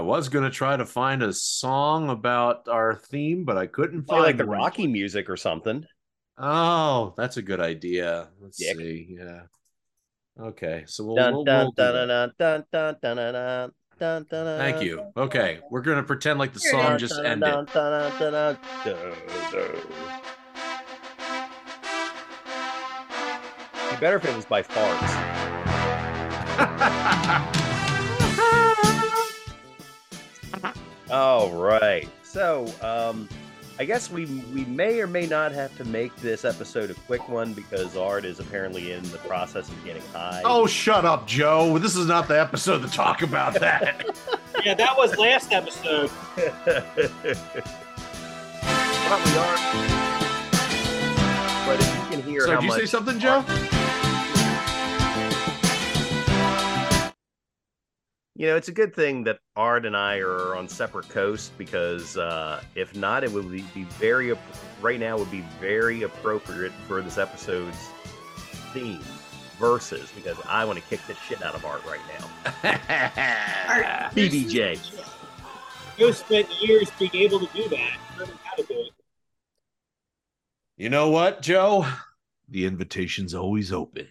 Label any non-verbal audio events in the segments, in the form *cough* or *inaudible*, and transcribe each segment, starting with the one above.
I was gonna try to find a song about our theme, but I couldn't find like the one. Rocky music or something. Oh, that's a good idea. Let's Dick. see. Yeah. Okay, so we'll. Thank you. Okay, we're gonna pretend like the song just ended. Better if it was by farts. All right. So, um, I guess we we may or may not have to make this episode a quick one because Art is apparently in the process of getting high. oh, shut up, Joe. This is not the episode to talk about that. *laughs* Yeah, that was last episode. but we are. But if you can hear so, how did you much say something, Joe? You know, it's a good thing that Art and I are on separate coasts because uh, if not, it would be, be very ap- right now would be very appropriate for this episode's theme versus because I want to kick the shit out of Art right now. *laughs* Art BJJ. Joe spent years being able to do that. how to do it. You know what, Joe? The invitation's always open.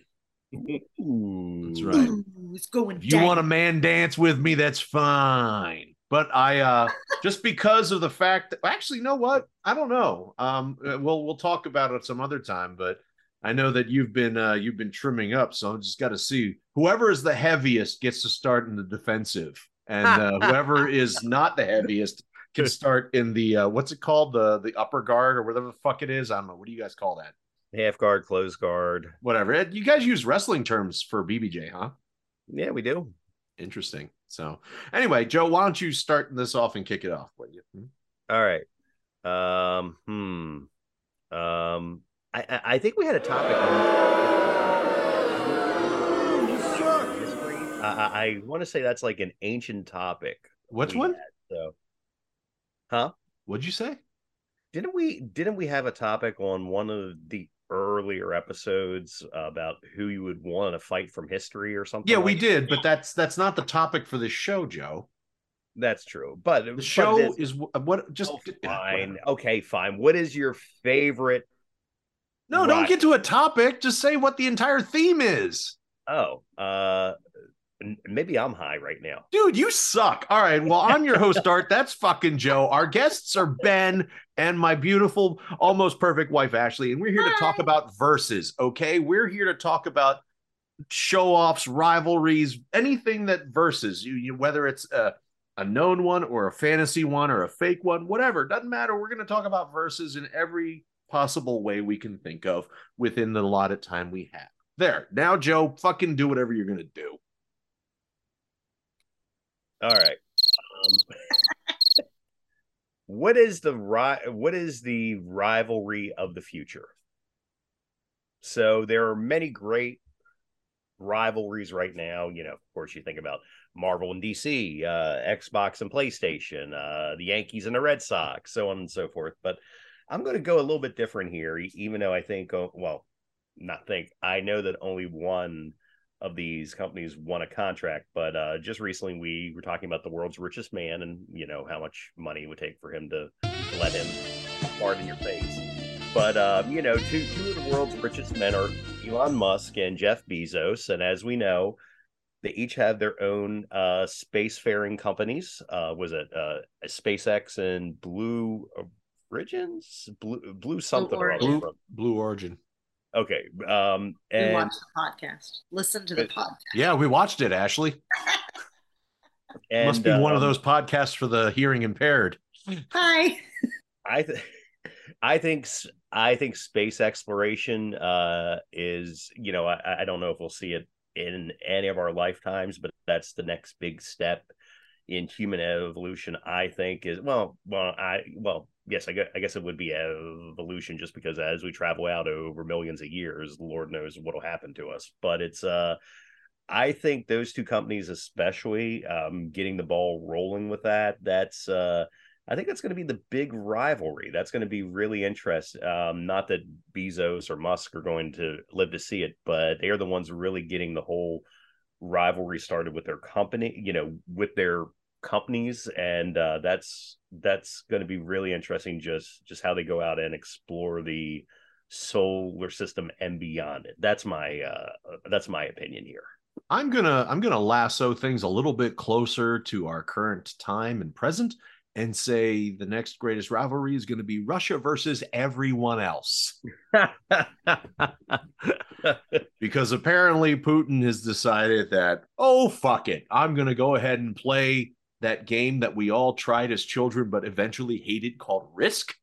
That's right. *laughs* Ooh, it's going If you down. want a man dance with me, that's fine. But I uh *laughs* just because of the fact that actually, you know what? I don't know. Um uh, we'll we'll talk about it some other time, but I know that you've been uh you've been trimming up, so I'm just gotta see whoever is the heaviest gets to start in the defensive. And uh, *laughs* whoever is not the heaviest can *laughs* start in the uh what's it called? The the upper guard or whatever the fuck it is. I don't know. What do you guys call that? Half guard, close guard. Whatever. You guys use wrestling terms for BJJ, huh? Yeah, we do. Interesting. So, anyway, Joe, why don't you start this off and kick it off? Will you? Hmm? All right. Um, hmm. Um, I, I I think we had a topic. I, I, I want to say that's like an ancient topic. Which one? had, so, huh? What'd you say? Didn't we? Didn't we have a topic on one of the earlier episodes about who you would want to fight from history or something? Yeah, we like- did, but that's that's not the topic for this show, Joe. That's true, but The but show this- is wh- what just oh, *laughs* fine. whatever. Okay, fine. What is your favorite? No, don't get to a topic. Just say what the entire theme is. Oh, uh, maybe I'm high right now. Dude, you suck. All right. Well, I'm your host, *laughs* Art. That's fucking Joe. Our guests are Ben and my beautiful, almost perfect wife, Ashley. And we're here to talk about verses. Okay. We're here to talk about show offs, rivalries, anything that verses, you, you whether it's a, a known one or a fantasy one or a fake one, whatever. Doesn't matter. We're going to talk about verses in every possible way we can think of within the allotted time we have. There. Now, Joe, fucking do whatever you're going to do. All right. Um, *laughs* what is the ri- What is the rivalry of the future? So there are many great rivalries right now. You know, of course, you think about Marvel and DC, uh, Xbox and PlayStation, uh, the Yankees and the Red Sox, so on and so forth. But I'm going to go a little bit different here, even though I think, oh, well, not think, I know that only one of these companies won a contract. But uh, just recently, we were talking about the world's richest man, and you know how much money it would take for him to, to let him fart in your face. But um, you know, two two of the world's richest men are Elon Musk and Jeff Bezos, and as we know, they each have their own uh, spacefaring companies. Uh, was it uh, SpaceX and Blue Origins? Blue Blue something or. Origin. Blue, Blue Origin. Okay, um, We and watch the podcast. Listen to the But- podcast. Yeah, we watched it, Ashley. *laughs* and Must be one of um, those podcasts for the hearing impaired. Hi. I th- I think s- I think space exploration uh is you know I, I don't know if we'll see it in any of our lifetimes, but that's the next big step in human evolution. I think is well well I well yes I guess, I guess it would be evolution just because as we travel out over millions of years, Lord knows what'll happen to us. But it's uh I think those two companies, especially um, getting the ball rolling with that, that's uh, I think that's going to be the big rivalry. That's going to be really interesting. Um, not that Bezos or Musk are going to live to see it, but they are the ones really getting the whole rivalry started with their company, you know, with their companies, and uh, that's that's going to be really interesting. Just just how they go out and explore the solar system and beyond it. That's my uh, that's my opinion here. I'm gonna I'm gonna lasso things a little bit closer to our current time and present and say the next greatest rivalry is going to be Russia versus everyone else. *laughs* because apparently Putin has decided that, oh, fuck it. I'm going to go ahead and play that game that we all tried as children, but eventually hated called Risk.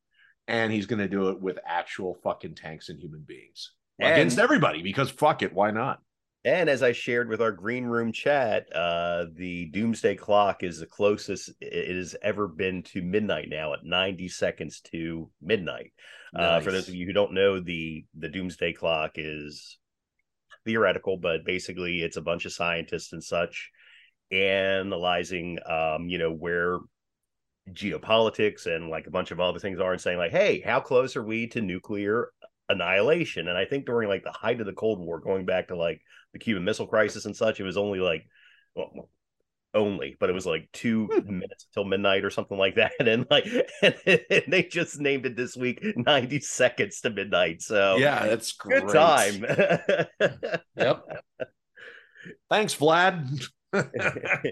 And he's going to do it with actual fucking tanks and human beings And- against everybody because fuck it. Why not? And as I shared with our green room chat, uh, the doomsday clock is the closest it has ever been to midnight now at 90 seconds to midnight. Uh, for those of you who don't know, the the doomsday clock is theoretical, but basically it's a bunch of scientists and such analyzing um, you know, where geopolitics and like a bunch of other things are and saying like, hey, how close are we to nuclear annihilation? And I think during like the height of the Cold War, going back to like the Cuban Missile Crisis and such, it was only like well, only, but it was like two minutes until midnight or something like that. *laughs* And like and, they just named it this week 90 seconds to midnight. So yeah, that's great. good time. *laughs* Yep. Thanks, Vlad. *laughs* uh,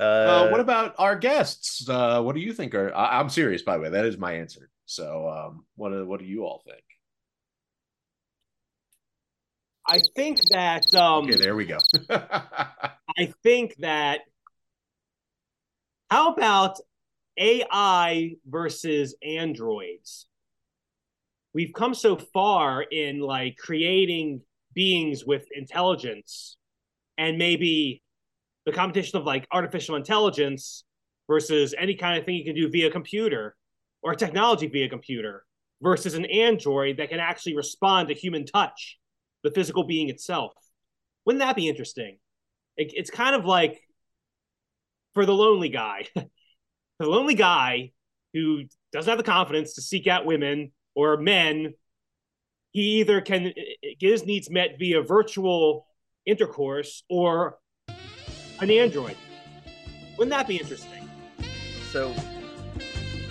Uh, what about our guests? Uh, what do you think? Are I, I'm serious, by the way. That is my answer. So, um, what do, what do you all think? I think that um Okay, there we go. *laughs* I think that how about AI versus androids? We've come so far in like creating beings with intelligence and maybe the competition of like artificial intelligence versus any kind of thing you can do via computer or technology via computer versus an android that can actually respond to human touch, the physical being itself. Wouldn't that be interesting? It, it's kind of like for the lonely guy, *laughs* the lonely guy who doesn't have the confidence to seek out women or men. He either can eh, eh, get his needs met via virtual intercourse or an android. Wouldn't that be interesting? so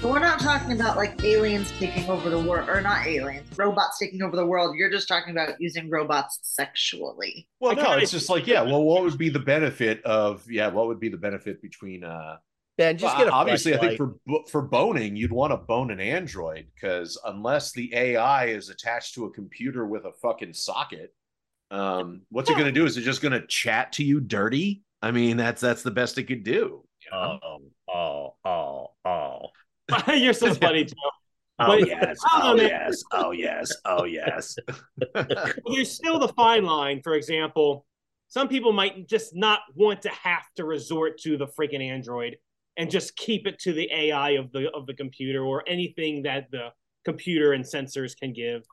But we're not talking about like aliens taking over the world, or not aliens, robots taking over the world. You're just talking about using robots sexually. well, I no, it's just like, yeah. Well, what would be the benefit of, yeah, what would be the benefit between, uh, man, just well, get a obviously, I think for for boning, you'd want to bone an android because unless the AI is attached to a computer with a fucking socket, um, what's it going to do? Is it just going to chat to you dirty? I mean, that's that's the best it could do. you know? Oh, oh, oh, oh. *laughs* You're so *laughs* funny, Joe. Oh But- yes, I oh don't yes, oh yes, oh yes. *laughs* But there's still the fine line. For example, some people might just not want to have to resort to the freaking Android and just keep it to the AI of the of the computer or anything that the computer and sensors can give.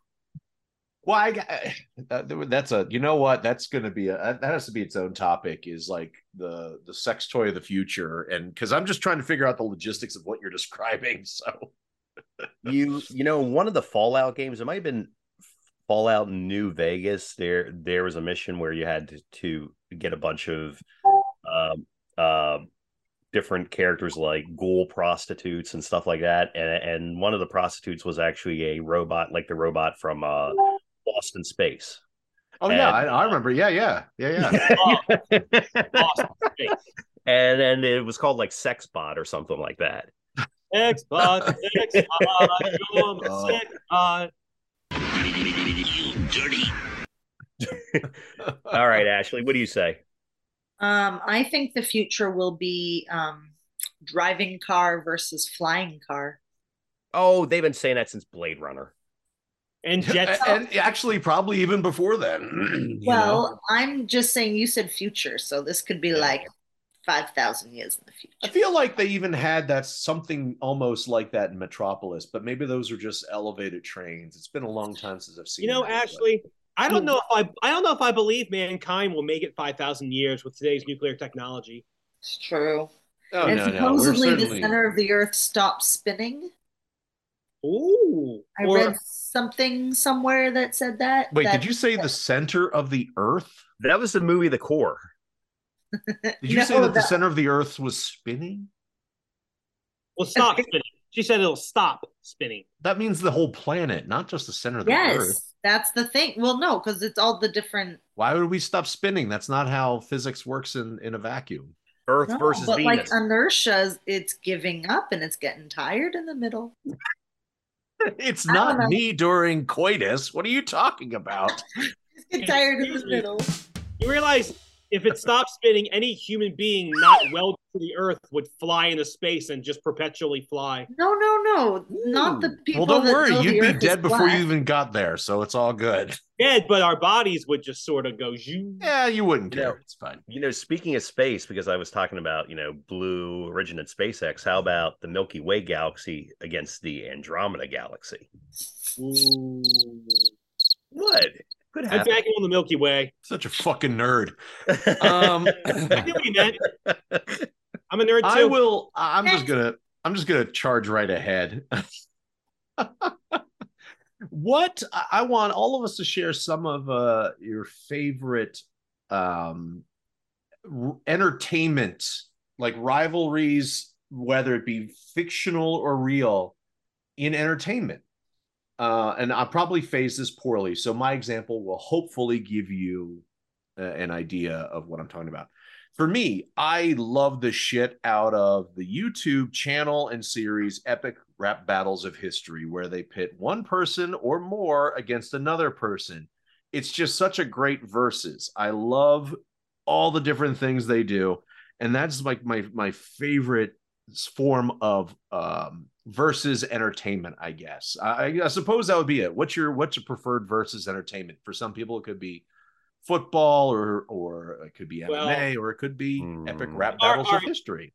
Well, I, *sighs* uh, that's a you know what that's going to be a that has to be its own topic is like the the sex toy of the future and because I'm just trying to figure out the logistics of what you're *laughs* describing. So you you know one of the fallout games it might have been fallout new vegas there there was a mission where you had to, to get a bunch of um uh, different characters like ghoul prostitutes and stuff like that and and one of the prostitutes was actually a robot like the robot from uh lost in space oh yeah, I, I remember. Yeah, yeah, yeah, yeah. *laughs* Awesome. and then it was called like sexbot or something like that Xbox, *laughs* Xbox, you're my Oh. sex bot. all right ashley what do you say Um, I think the future will be um, driving car versus flying car. oh they've been saying that since blade runner and Jets. and, and actually, probably even before then. *clears throat* well, know? I'm just saying you said future, so this could be Yeah. like five thousand years in the future. I feel like they even had that something almost like that in Metropolis, but maybe those are just elevated trains. It's been a long time since I've seen. You know, that, but- Ashley, I don't know if I I don't know if I believe mankind will make it five thousand years with today's nuclear technology. It's true. Oh and no, no, we're supposedly the center of the earth stopped spinning. Ooh. I Or- read something somewhere that said that. Wait, that- did you say the center of the Earth? That was the movie The Core. *laughs* Did you No, say that the center of the Earth was spinning? Well, stop spinning. She said it'll stop spinning. That means the whole planet, not just the center of the Earth. Yes, that's the thing. Well, no, because it's all the different. Why would we stop spinning? That's not how physics works in, in a vacuum. Earth No, versus but like Venus. inertia, it's giving up and it's getting tired in the middle. It's don't me during coitus. What are you talking about? *laughs* Just get tired in the middle. You realize if it stops spinning, any human being not welded to the earth would fly into space and just perpetually fly. No, no, no, not the people. well, don't that worry. You'd be dead before you even got there, so it's all good. *laughs* Dead, but our bodies would just sort of go zoom. Yeah, you wouldn't You know, care. It's fine. You know, speaking of space, because I was talking about, you know, Blue Origin and SpaceX, how about the Milky Way galaxy against the Andromeda galaxy? Ooh. What? Could I'm happen. backing on the Milky Way. Such a fucking nerd. Um, I knew what he meant. I'm a nerd too. I will. I'm just gonna. I'm just gonna charge right ahead. what I I want all of us to share some of uh, your favorite um, r- entertainment, like rivalries, whether it be fictional or real, in entertainment. Uh, and I'll probably phrase this poorly, so my example will hopefully give you uh, an idea of what I'm talking about for me, I love the shit out of the YouTube channel and series Epic Rap Battles of History, where they pit one person or more against another person. It's just such a great versus. I love all the different things they do, and that's like my my favorite form of um versus entertainment i guess I, I suppose that would be it what's your what's your preferred versus entertainment for some people it could be football or or it could be MMA Well- or it could be epic Hmm. rap Are- battles are- of history.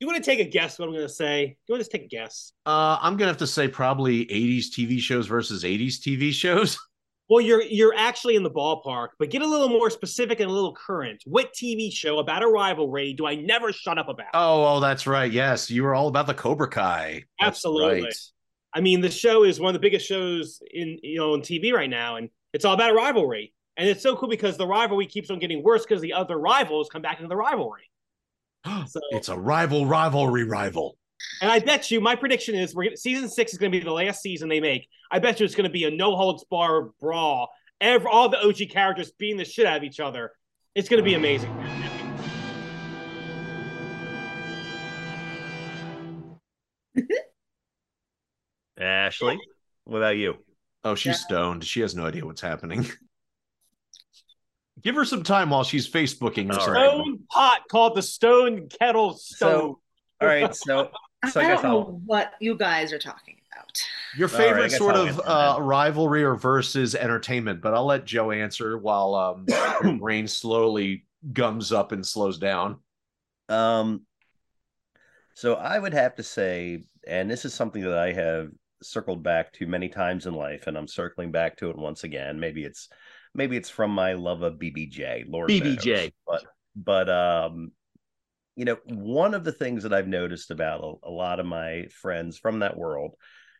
you want to take a guess what I'm going to say? You want to take a guess? Uh, I'm gonna have to say probably 80s TV shows versus 80s TV shows. *laughs* Well, you're you're actually in the ballpark, but get a little more specific and a little current. What TV show about a rivalry do I never shut up about? Oh, oh, that's right. Yes, you were all about the Cobra Kai. That's Absolutely. right. I mean, the show is one of the biggest shows in you know on TV right now, and it's all about a rivalry. And it's so cool because the rivalry keeps on getting worse because the other rivals come back into the rivalry. *gasps* So- it's a rival rivalry rival. And I bet you, my prediction is we're gonna, season six is going to be the last season they make. I bet you it's going to be a no holds bar brawl. Every, all the OG characters beating the shit out of each other. It's going to be amazing. *laughs* Ashley, what about you? Oh, she's stoned. She has no idea what's happening. *laughs* Give her some time while she's Facebooking or All right. Stone pot called the Stone Kettle Stone. So, all right, so so I I don't know I'll what you guys are talking about. Your All right, I favorite guess sort I'll of uh, rivalry or versus entertainment, but I'll let Joe answer while um, *coughs* your brain slowly gums up and slows down. Um, so I would have to say, and this is something that I have circled back to many times in life, and I'm circling back to it once again. Maybe it's maybe it's from my love of BJJ, Lord BJJ. knows. but but um, you know, one of the things that I've noticed about a, a lot of my friends from that world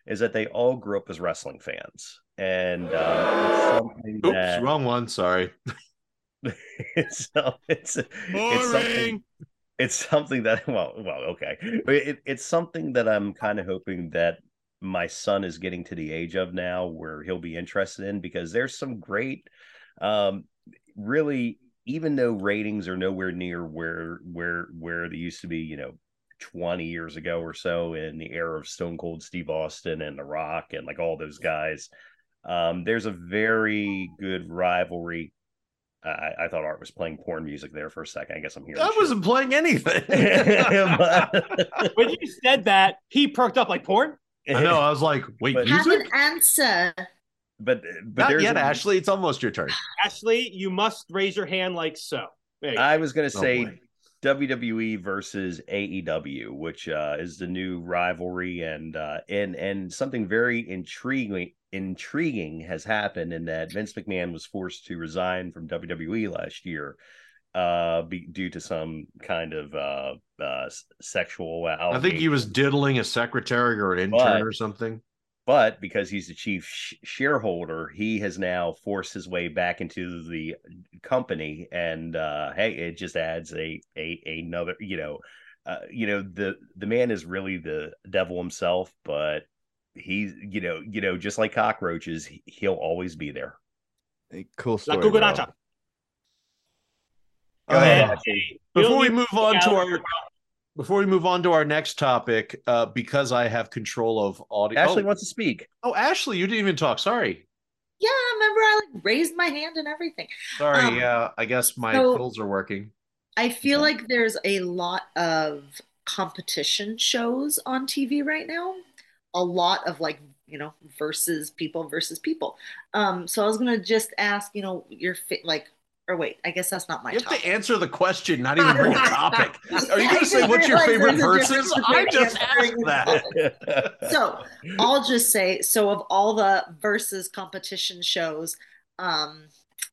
is that they all grew up as wrestling fans, and something Oops, that wrong one. Sorry. *laughs* it's so- it's it's something it's something that *laughs* well well okay it, it's something that i'm kind of hoping that my son is getting to the age of now where he'll be interested in because there's some great um really even though ratings are nowhere near where where where they used to be you know 20 years ago or so in the era of stone cold steve austin and the rock and like all those guys um there's a very good rivalry I, I thought Art was playing porn music there for a second. I guess I'm here. I wasn't playing anything. *laughs* But- *laughs* when you said that, he perked up like porn. I know. I was like, wait, But- Have music? an answer. But but Not there's yet, a- Ashley. It's almost your turn. *sighs* Ashley, you must raise your hand like so. There you go. I was gonna Oh, say boy. WWE versus AEW, which uh, is the new rivalry, and uh, and and something very intriguing intriguing has happened in that Vince McMahon was forced to resign from WWE last year, uh, be, due to some kind of uh, uh, s- sexual. I think he was diddling a secretary or an intern But- or something. But because he's the chief sh- shareholder, he has now forced his way back into the company, and uh, hey, it just adds a a another, you know, uh, you know the the man is really the devil himself, but he's you know you know just like cockroaches, he- he'll always be there. A cool La story. bro. cucaracha. Go ahead, Uh, Ashley. You don't before we move on to our before we move on to our next topic, uh, because I have control of audio. Ashley oh, wants to speak. oh, Ashley, you didn't even talk. Sorry, Yeah, I remember I like raised my hand and everything. sorry. Um, yeah, I guess my so- pills are working. I feel Okay. like there's a lot of competition shows on TV right now. A lot of like, you know, versus people versus people. Um, so I was gonna just ask, you know, your fa- like, or wait, I guess that's not my You have topic. to answer the question, not even bring *laughs* a topic. Are you going to say what's your favorite realize verses? I just asked that. So I'll just say, so of all the verses competition shows, um,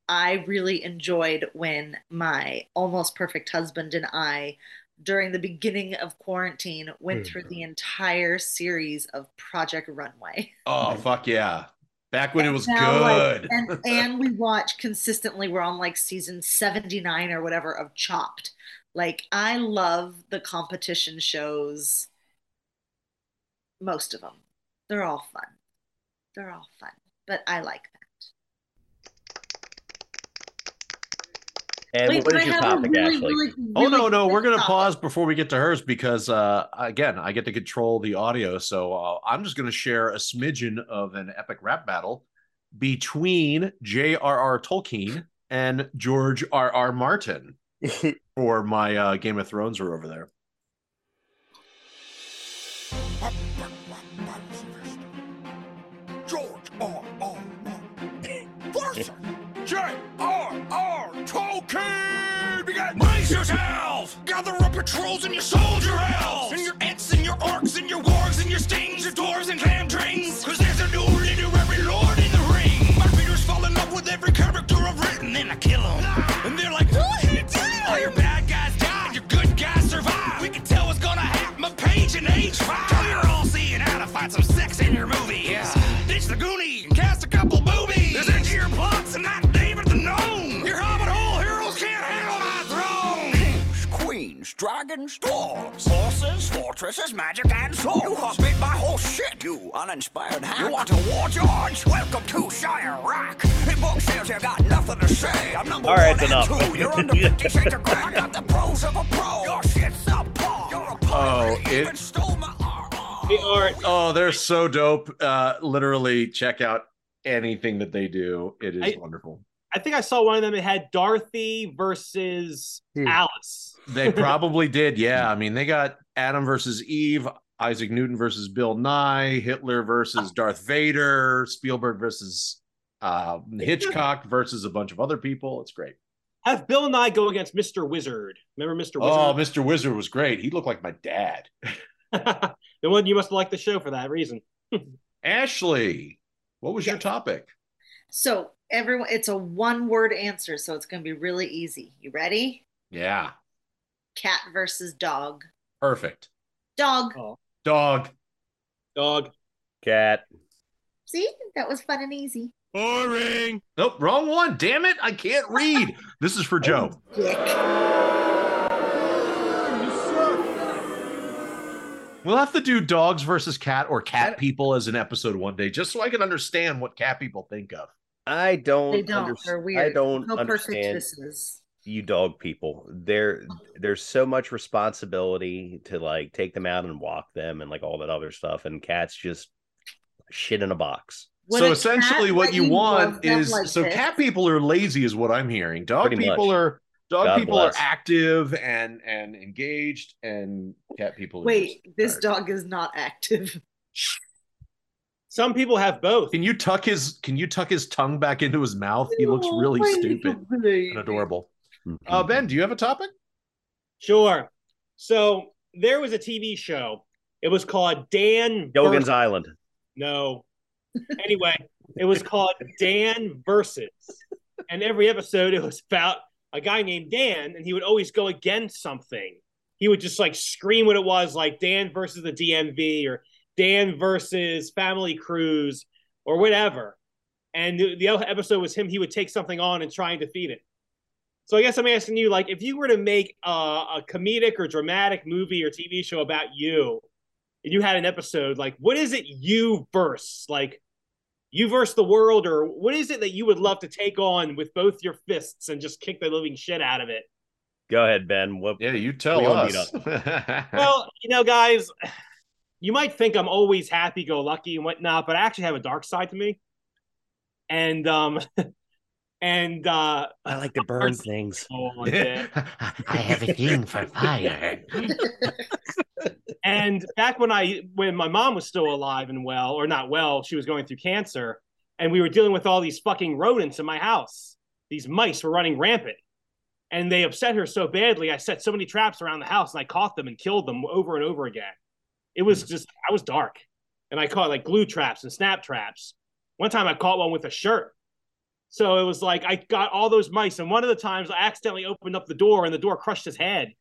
I really enjoyed when my almost perfect husband and I, during the beginning of quarantine, went through the entire series of Project Runway. Oh fuck yeah! Back when it was Now, like, good. and *laughs* and we watch consistently. We're on like season 79 or whatever of Chopped. Like I love the competition shows. Most of them. They're all fun. They're all fun. But I like that. And Wait, what but is I your topic, really, Ashley? really, Oh no, no, we're gonna topic. pause before we get to hers because uh again, I get to control the audio, so uh, I'm just gonna share a smidgen of an epic rap battle between J.R.R. Tolkien and George R.R. Martin *laughs* for my uh, Game of Thrones are over there. Brace yourselves. Gather up your trolls and your soldier elves, and your ents and your orcs and your wargs and your stings, your dwarves and clam. Cause there's a new literary lord in the ring. My readers fall in love with every character I've written, then I kill them. And they're like, what? All your bad guys die, and your good guys survive. We can tell what's gonna happen a page in age five. Till you're all seeing how to find some sex in your movie. Dragons, dwarves, horses, fortresses, magic, and swords. You hobbit my whole shit, you uninspired hack. You want a war, George? Welcome to Shire Rock. In book sales, you got nothing to say. I'm number All right, one and two. You're under *laughs* 50 shades of gray. I got the pros of a pro. Your shit's a subpar. You're a pirate. Oh, You it- even stole my RR. They are Oh, they're so dope. Uh literally check out anything that they do. It is I- wonderful. I think I saw one of them. It had Dorothy versus Hmm. Alice. They *laughs* probably did. Yeah. I mean, they got Adam versus Eve, Isaac Newton versus Bill Nye, Hitler versus Darth Vader, Spielberg versus uh, Hitchcock versus a bunch of other people. It's great. Have Bill Nye go against Mr. Wizard. Remember Mr. Wizard? Oh, Mr. Wizard was great. He looked like my dad. *laughs* the one you must like the show for that reason. Ashley, what was your topic? So everyone, it's a one-word answer, so it's gonna be really easy. You ready? Yeah. Cat versus dog. Perfect. Dog. Oh. Dog. Dog. Cat. See, that was fun and easy. Boring. Nope, wrong one. Damn it. I can't read. *laughs* This is for Joe. Oh, we'll have to do dogs versus cat or cat people as an episode one day, just so I can understand what cat people think of. I don't. They don't. underst- They're weird. I don't No perfect understand kisses. You dog people. There, there's so much responsibility to like take them out and walk them and like all that other stuff. And cats just shit in a box. Would so a essentially, what you want is like so this? cat people are lazy, is what I'm hearing. Dog Pretty people much. are dog God people bless. are active and and engaged, and cat people. Are Wait, this dog is not active. Some people have both. Can you tuck his Can you tuck his tongue back into his mouth? He looks Oh, really stupid and adorable. Mm-hmm. Uh, ben, do you have a topic? Sure. So there was a TV show. It was called Dan. Gilligan's Ver- Island. No. Anyway, it was called Dan versus, and every episode it was about a guy named Dan, and he would always go against something. He would just like scream what it was, like Dan versus the DMV or Dan versus Family Cruise or whatever. And the, the episode was him. He would take something on and try and defeat it. So I guess I'm asking you, like, if you were to make a, a comedic or dramatic movie or TV show about you, and you had an episode, like, what is it you verse? Like, you verse the world, or what is it that you would love to take on with both your fists and just kick the living shit out of it? Go ahead, Ben. What? Yeah, you tell We meet us. *laughs* Well, you know, guys, you might think I'm always happy go lucky and whatnot, but I actually have a dark side to me. And um *laughs* and uh I like to burn things. *laughs* oh. *laughs* I have a thing for fire. *laughs* and back when I when my mom was still alive and well, or not well, she was going through cancer, and we were dealing with all these fucking rodents in my house. These mice were running rampant. And they upset her so badly, I set so many traps around the house and I caught them and killed them over and over again. It was just I was dark. And I caught like glue traps and snap traps. One time I caught one with a shirt. So it was like I got all those mice, and one of the times I accidentally opened up the door and the door crushed his head.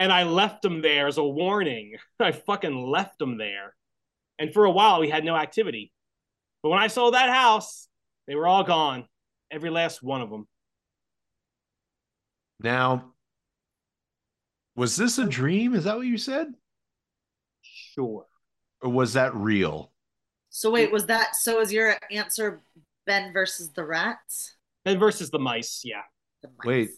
And I left him there as a warning. *laughs* I fucking left him there. And for a while, we had no activity. But when I sold that house, they were all gone. Every last one of them. Now, was this a dream? Is that what you said? Sure. Or was that real? So wait, was that so? Is your answer Ben versus the rats? Ben versus the mice, yeah. The mice. Wait,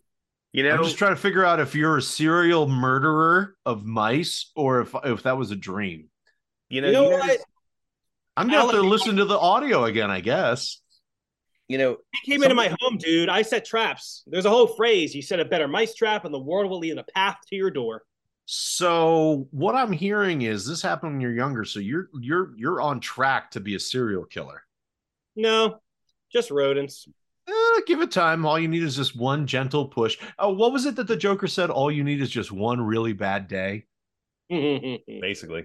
You know, I'm just trying to figure out if you're a serial murderer of mice or if if that was a dream. you know, You know you what? I'm gonna have to listen to the audio again, I guess. you know, He came into my home, dude. I set traps. There's a whole phrase. You set a better mice trap, and the world will lead a path to your door. So what I'm hearing is this happened when you're younger, so you're you're you're on track to be a serial killer. No, just rodents. Eh, give it time. All you need is just one gentle push. Oh, what was it that the Joker said? All you need is just one really bad day. *laughs* basically,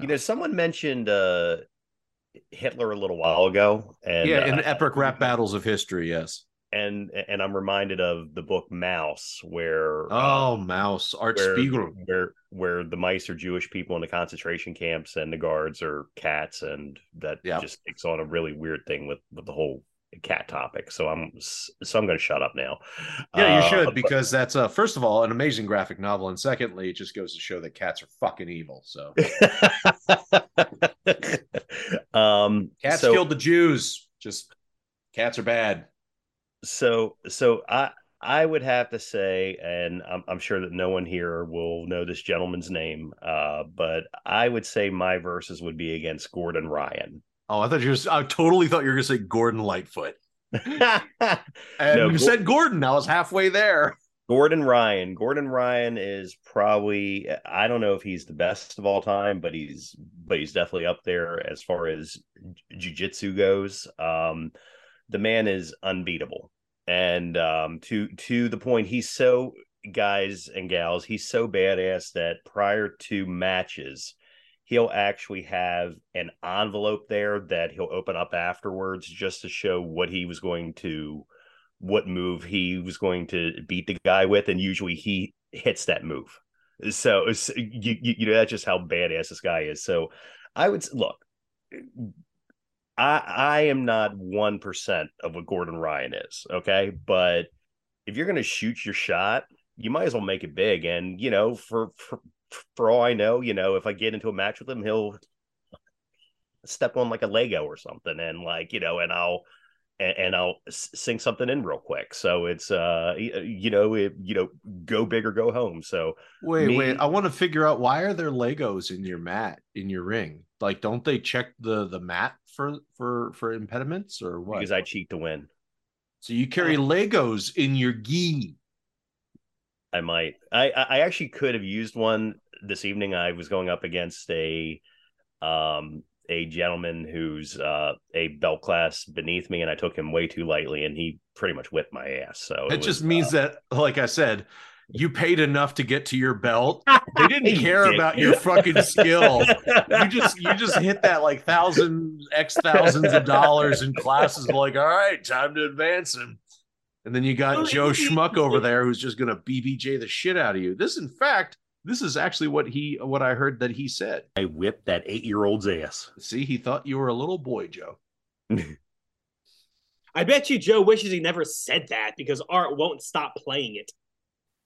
you know, someone mentioned uh Hitler a little while ago, and yeah, in uh, epic rap battles of history, yes. And and I'm reminded of the book Maus, where uh, Oh, Maus, Art where, Spiegel. where where the mice are Jewish people in the concentration camps and the guards are cats, and that Yeah. just takes on a really weird thing with with the whole cat topic. So I'm so I'm going to shut up now. Yeah, you Uh, should because that's uh first of all an amazing graphic novel, and secondly, it just goes to show that cats are fucking evil. So *laughs* um cats so, killed the Jews. Just cats are bad. So so i i would have to say and I'm, I'm sure that no one here will know this gentleman's name uh but i would say my verses would be against gordon ryan Oh, I thought you were. I totally thought you were gonna say Gordon Lightfoot. *laughs* And No, you said Gordon. I was halfway there. gordon ryan gordon ryan is probably i don't know if he's the best of all time but he's but he's definitely up there as far as jiu-jitsu goes um the man is unbeatable. And um to to the point he's so guys and gals he's so badass that prior to matches he'll actually have an envelope there that he'll open up afterwards just to show what he was going to what move he was going to beat the guy with. And usually he hits that move. So, so you, you you know that's just how badass this guy is. So i would look I I am not one percent of what Gordon Ryan is, okay? But if you're gonna shoot your shot, you might as well make it big. And you know, for for for all I know, you know, if I get into a match with him, he'll step on like a Lego or something, and like you know, and I'll and, and I'll sing something in real quick. So it's uh, you know, it, you know, go big or go home. So Wait, Me- wait. I want to figure out why are there Legos in your mat in your ring? Like, don't they check the the mat for for for impediments or what? because I cheat to win, so you carry Legos in your gi. I might. I I I actually could have used one this evening. I was going up against a um a gentleman who's uh a belt class beneath me, and I took him way too lightly, and he pretty much whipped my ass. So It was, just means uh, that, like I said, you paid enough to get to your belt. *laughs* They didn't care dick. about your fucking skill. You just you just hit that like thousand x thousands of dollars in classes. Like, all right, time to advance him. And then you got Joe Schmuck over there who's just gonna BJJ the shit out of you. This, in fact, this is actually what he what I heard that he said. I whipped that eight year old's ass. See, he thought you were a little boy, Joe. *laughs* I bet you Joe wishes he never said that because Art won't stop playing it.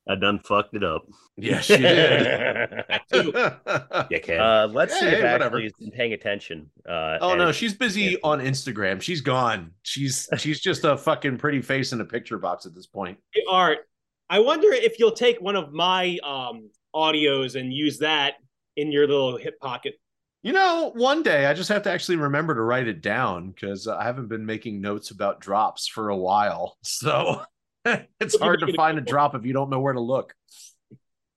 I done fucked it up. Yes, you did. *laughs* *laughs* Dickhead. Uh, let's see Hey, if whatever. Ashley has been paying attention. Uh, oh no, she's busy on Instagram. She's gone. She's she's just a fucking pretty face in a picture box at this point. Hey, Art, I wonder if you'll take one of my um audios and use that in your little hip pocket. You know, one day I just have to actually remember to write it down because I haven't been making notes about drops for a while. *laughs* So *laughs* it's hard to find a *laughs* drop if you don't know where to look.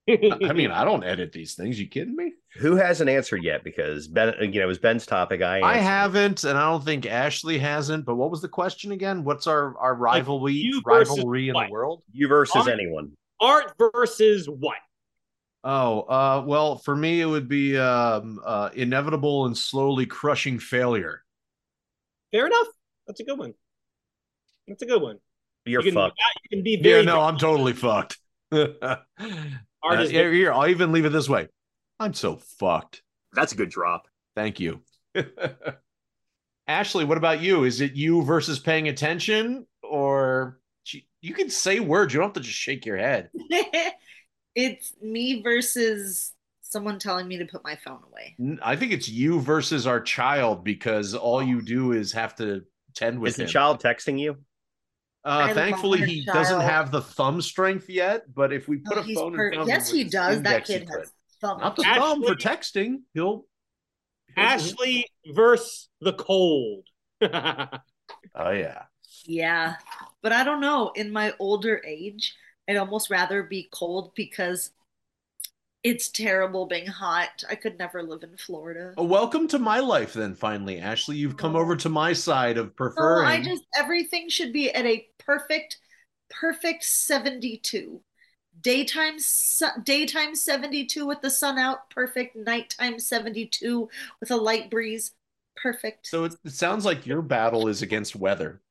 I mean, I don't edit these things. You kidding me? Who hasn't answered yet? Because Ben, you know, it was Ben's topic. I I haven't, and I don't think Ashley hasn't. But what was the question again? What's our our rivalry you versus rivalry in what? the world? you versus Art- anyone. Art versus what? Oh, uh, well, for me, it would be um, uh, inevitable and slowly crushing failure. Fair enough. That's a good one. That's a good one. You're you can, fucked. You can be Yeah, no, I'm totally fucked. *laughs* Uh, here, here, I'll even leave it this way. I'm so fucked. That's a good drop. Thank you. *laughs* Ashley, what about you? Is it you versus paying attention, or you can say words? You don't have to just shake your head. *laughs* it's me versus someone telling me to put my phone away. I think it's you versus our child because all you do is have to tend with Is the him. child texting you? Uh, thankfully, he our doesn't have the thumb strength yet. But if we put Oh, a phone per- in front of yes, him he does. That kid has thumb. not the thumb for texting. He'll. Ashley versus the cold. *laughs* Oh yeah. Yeah, but I don't know. In my older age, I'd almost rather be cold because it's terrible being hot. I could never live in Florida. Oh, welcome to my life, then. Finally, Ashley, you've come over to my side of No, preferring. I just everything should be at a perfect, perfect seventy-two. Daytime, su- daytime seventy-two with the sun out. Perfect. Nighttime seventy-two with a light breeze. Perfect. So it, it sounds like your battle is against weather.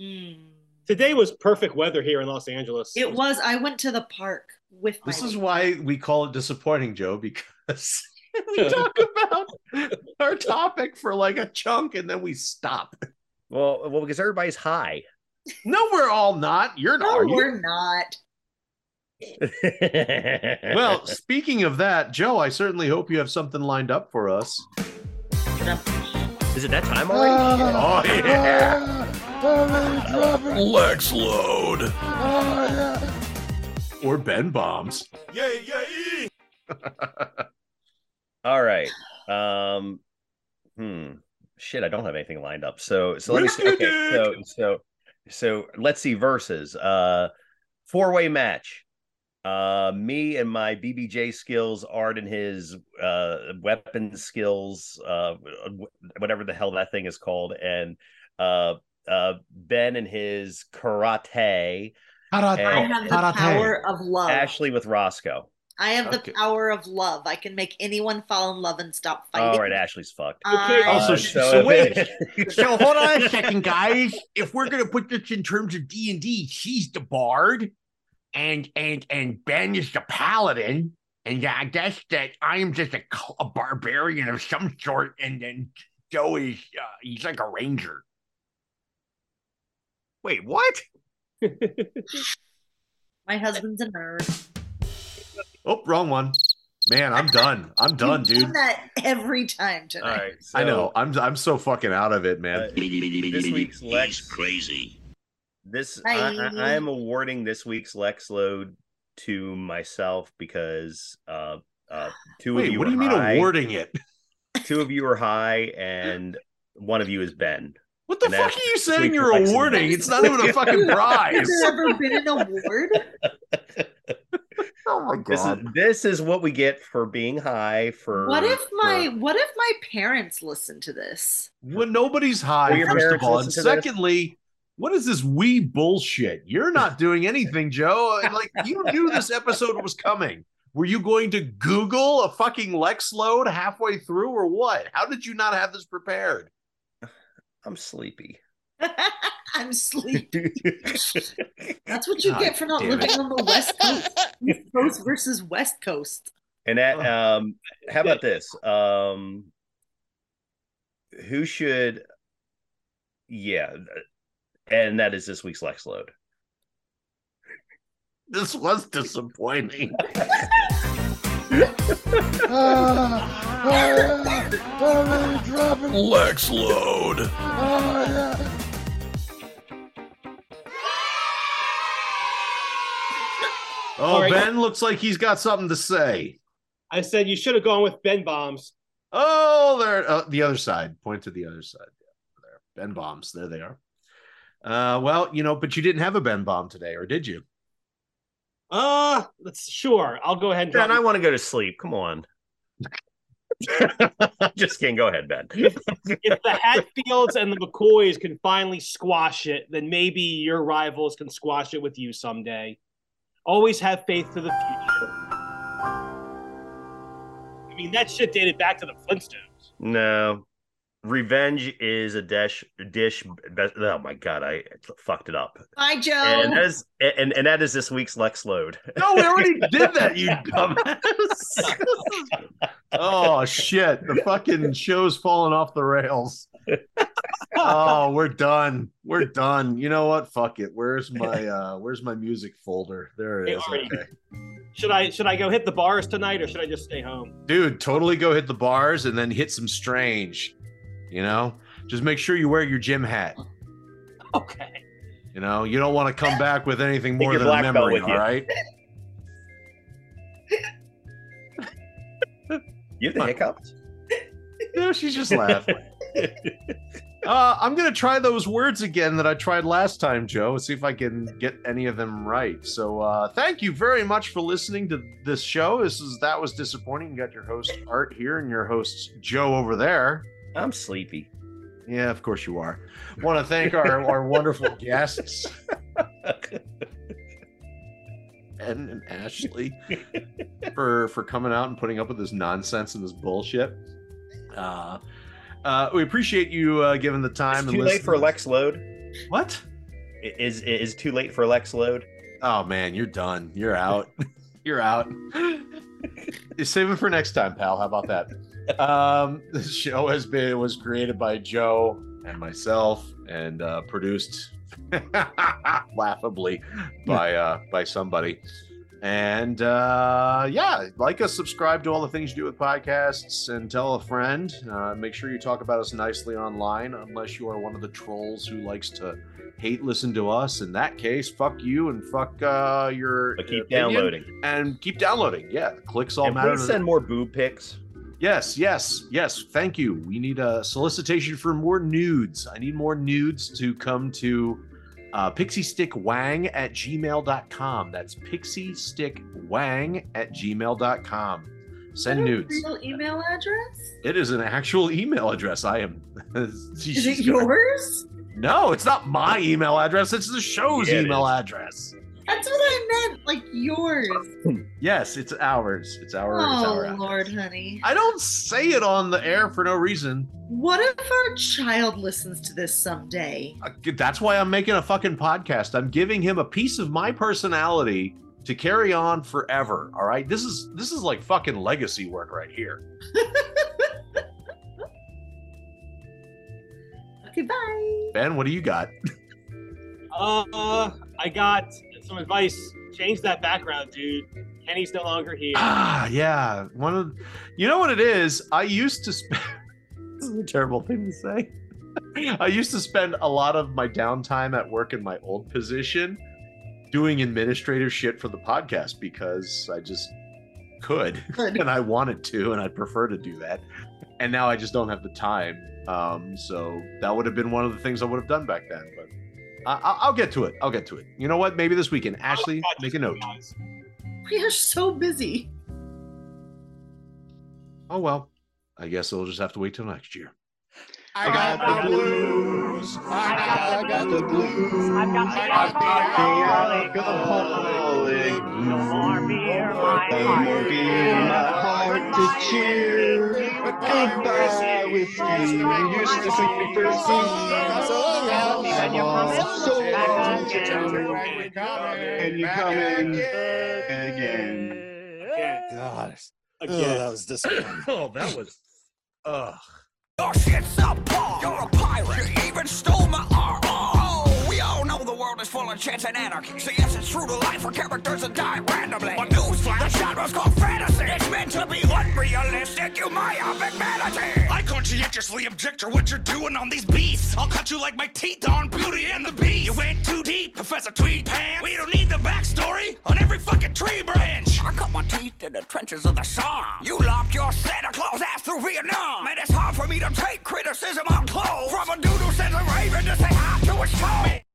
Mm. Today was perfect weather here in Los Angeles. It was. I went to the park with. This my is why we call it disappointing, Joe, because *laughs* we *laughs* talk about our topic for like a chunk and then we stop. Well, well, because everybody's high. No, we're all not. You're not. No, you? we're not. *laughs* Well, speaking of that, Joe, I certainly hope you have something lined up for us. is it that time uh, already? Oh yeah. Uh, Lex load. Or Ben bombs. Yeah, yeah. *laughs* All right. Um. Hmm. Shit, I don't have anything lined up. So, so let me see. Okay, so, so, so let's see. Versus. Uh, four way match. Uh, me and my BJJ skills, Art and his uh weapon skills, uh, whatever the hell that thing is called, and uh, uh, Ben and his karate. I And- have the Karate. power of love. Ashley with Roscoe. I have the power of love. I can make anyone fall in love and stop fighting. All right, Ashley's fucked. Okay. I- Also, Uh, sh- so wait. So hold on a second, guys. If we're gonna put this in terms of D and D, she's the bard, and and and Ben is the paladin, and I guess that I am just a, a barbarian of some sort, and then Joe is uh, he's like a ranger. Wait, what? *laughs* My husband's a nerd. Oh, wrong one. Man, I'm done. I'm done, You've done dude. that every time tonight. All right, I know. I'm I'm so fucking out of it, man. uh, this week's Lex crazy. This I, I, am awarding this week's Lex load to myself because uh uh two of you what do you are mean awarding it? two of you are high and one of you is Ben. What the And fuck are you saying you're awarding? It's not even a fucking prize. Has there ever been an award? *laughs* Oh my This is this is what we get for being high for What if my for- what if my parents listen to this? When nobody's high, Will first of all, and listen to this? secondly, what is this wee bullshit? You're not doing anything, Joe. Like you knew this episode was coming. Were you going to Google a fucking Lex load halfway through, or what? How did you not have this prepared? I'm sleepy. *laughs* I'm sleepy. *laughs* That's what you God get for not living it. on the West Coast. East Coast versus West Coast. And that um how about this? Um who should yeah, and that is this week's Lex Load. This was disappointing. *laughs* Lex Load. Oh, All right. Ben looks like he's got something to say. I said you should have gone with Ben Bombs. Oh, there, uh, the other side. Point to the other side. Yeah, there, Ben bombs. There they are. Uh, well, you know, but you didn't have a Ben bomb today, or did you? Uh, let's sure. I'll go ahead and Ben, I want to go to sleep. Come on. *laughs* Just kidding. Go ahead, Ben. *laughs* if the Hatfields and the McCoys can finally squash it, then maybe your rivals can squash it with you someday. Always have faith to the future. I mean, that shit dated back to the Flintstones. No. Revenge is a dish dish best, oh my god, I fucked it up. Bye, Joe. And that is and, and that is this week's Lex Load. No, we already *laughs* did that, you dumbass. oh shit! The fucking show's falling off the rails. Oh, we're done. We're done. You know what? Fuck it. Where's my uh where's my music folder? There it Hey, is. Artie. Okay. Should I should I go hit the bars tonight or should I just stay home? Dude, totally go hit the bars and then hit some strange. You know? Just make sure you wear your gym hat. Okay. You know, you don't want to come back with anything more than a memory, all you. right? You have the hiccups? No, she's just laughing. *laughs* Uh, I'm gonna try those words again that I tried last time, Joe. and See if I can get any of them right. So, uh, thank you very much for listening to this show. This is that was disappointing. You got your host Art here and your host Joe over there. I'm sleepy. Yeah, of course you are. Want to thank our our *laughs* wonderful guests, Ed and Ashley, for for coming out and putting up with this nonsense and this bullshit. Uh, uh, we appreciate you uh, giving the time. It's and too late for. Lex Load. What? I- Is is too late for Lex Load? Oh man, you're done. You're out. you're out. *laughs* Save it for next time, pal. How about that? Um, *laughs* this show has been was created by Joe and myself and uh, produced *laughs* laughably by uh, by somebody. And uh, yeah, like us, subscribe to all the things you do with podcasts, and tell a friend. Uh, make sure you talk about us nicely online, unless you are one of the trolls who likes to hate listen to us. In that case, fuck you and fuck uh, your But keep downloading. and keep downloading. Yeah, the clicks all And matter. please send more boob pics. Yes, yes, yes. Thank you. We need a solicitation for more nudes. I need more nudes to come to uh, pixiestickwang at gmail.com. That's pixiestickwang at gmail.com. Send Is that a nudes. Real email address? It is an actual email address. I am. *laughs* Is it yours? No, it's not my email address. It's the show's Yeah, it email is. address. That's what I meant. Like yours. *clears throat* Yes, it's ours. It's our. it's Oh our address. Lord, honey. I don't say it on the air for no reason. What if our child listens to this someday? Uh, That's why I'm making a fucking podcast. I'm giving him a piece of my personality to carry on forever. All right. This is this is like fucking legacy work right here. *laughs* Okay, bye. Ben, what do you got? *laughs* Uh, I got some advice. Change that background, dude. Kenny's no longer here. Ah, yeah. One of you know what it is? I used to spend *laughs* this is a terrible thing to say. *laughs* I used to spend a lot of my downtime at work in my old position doing administrative shit for the podcast because I just could *laughs* and I wanted to and I prefer to do that. And now I just don't have the time. Um, so that would have been one of the things I would have done back then. But I, I- I'll get to it. I'll get to it. You know what? Maybe this weekend. Ashley, make a note. We are so busy. Oh well. I guess we'll just have to wait till next year. I got the blues. I got, I got the blues. I've got the alcoholic. No more beer, my heart. my heart to cheer. Goodbye, whiskey. You used to sing me pretty So long, and you're coming again. God. Again. Oh, that was disappointing. oh, that was. Ugh. Your shit's subpar. You're a pirate. You even stole my art. World is full of chance and anarchy. So yes, it's true to life for characters that die randomly. But newsflash, the genre's called fantasy. It's meant to be unrealistic. You myopic vanity. I conscientiously object to what you're doing on these beasts. I'll cut you like my teeth on Beauty and the Beast. You went too deep, Professor Tweed Pants. We don't need the backstory on every fucking tree branch. I cut my teeth in the trenches of the Somme. You locked your Santa Claus ass through Vietnam. Man, it's hard for me to take criticism on clothes. From a dude who sends a raven to say hi to his toe.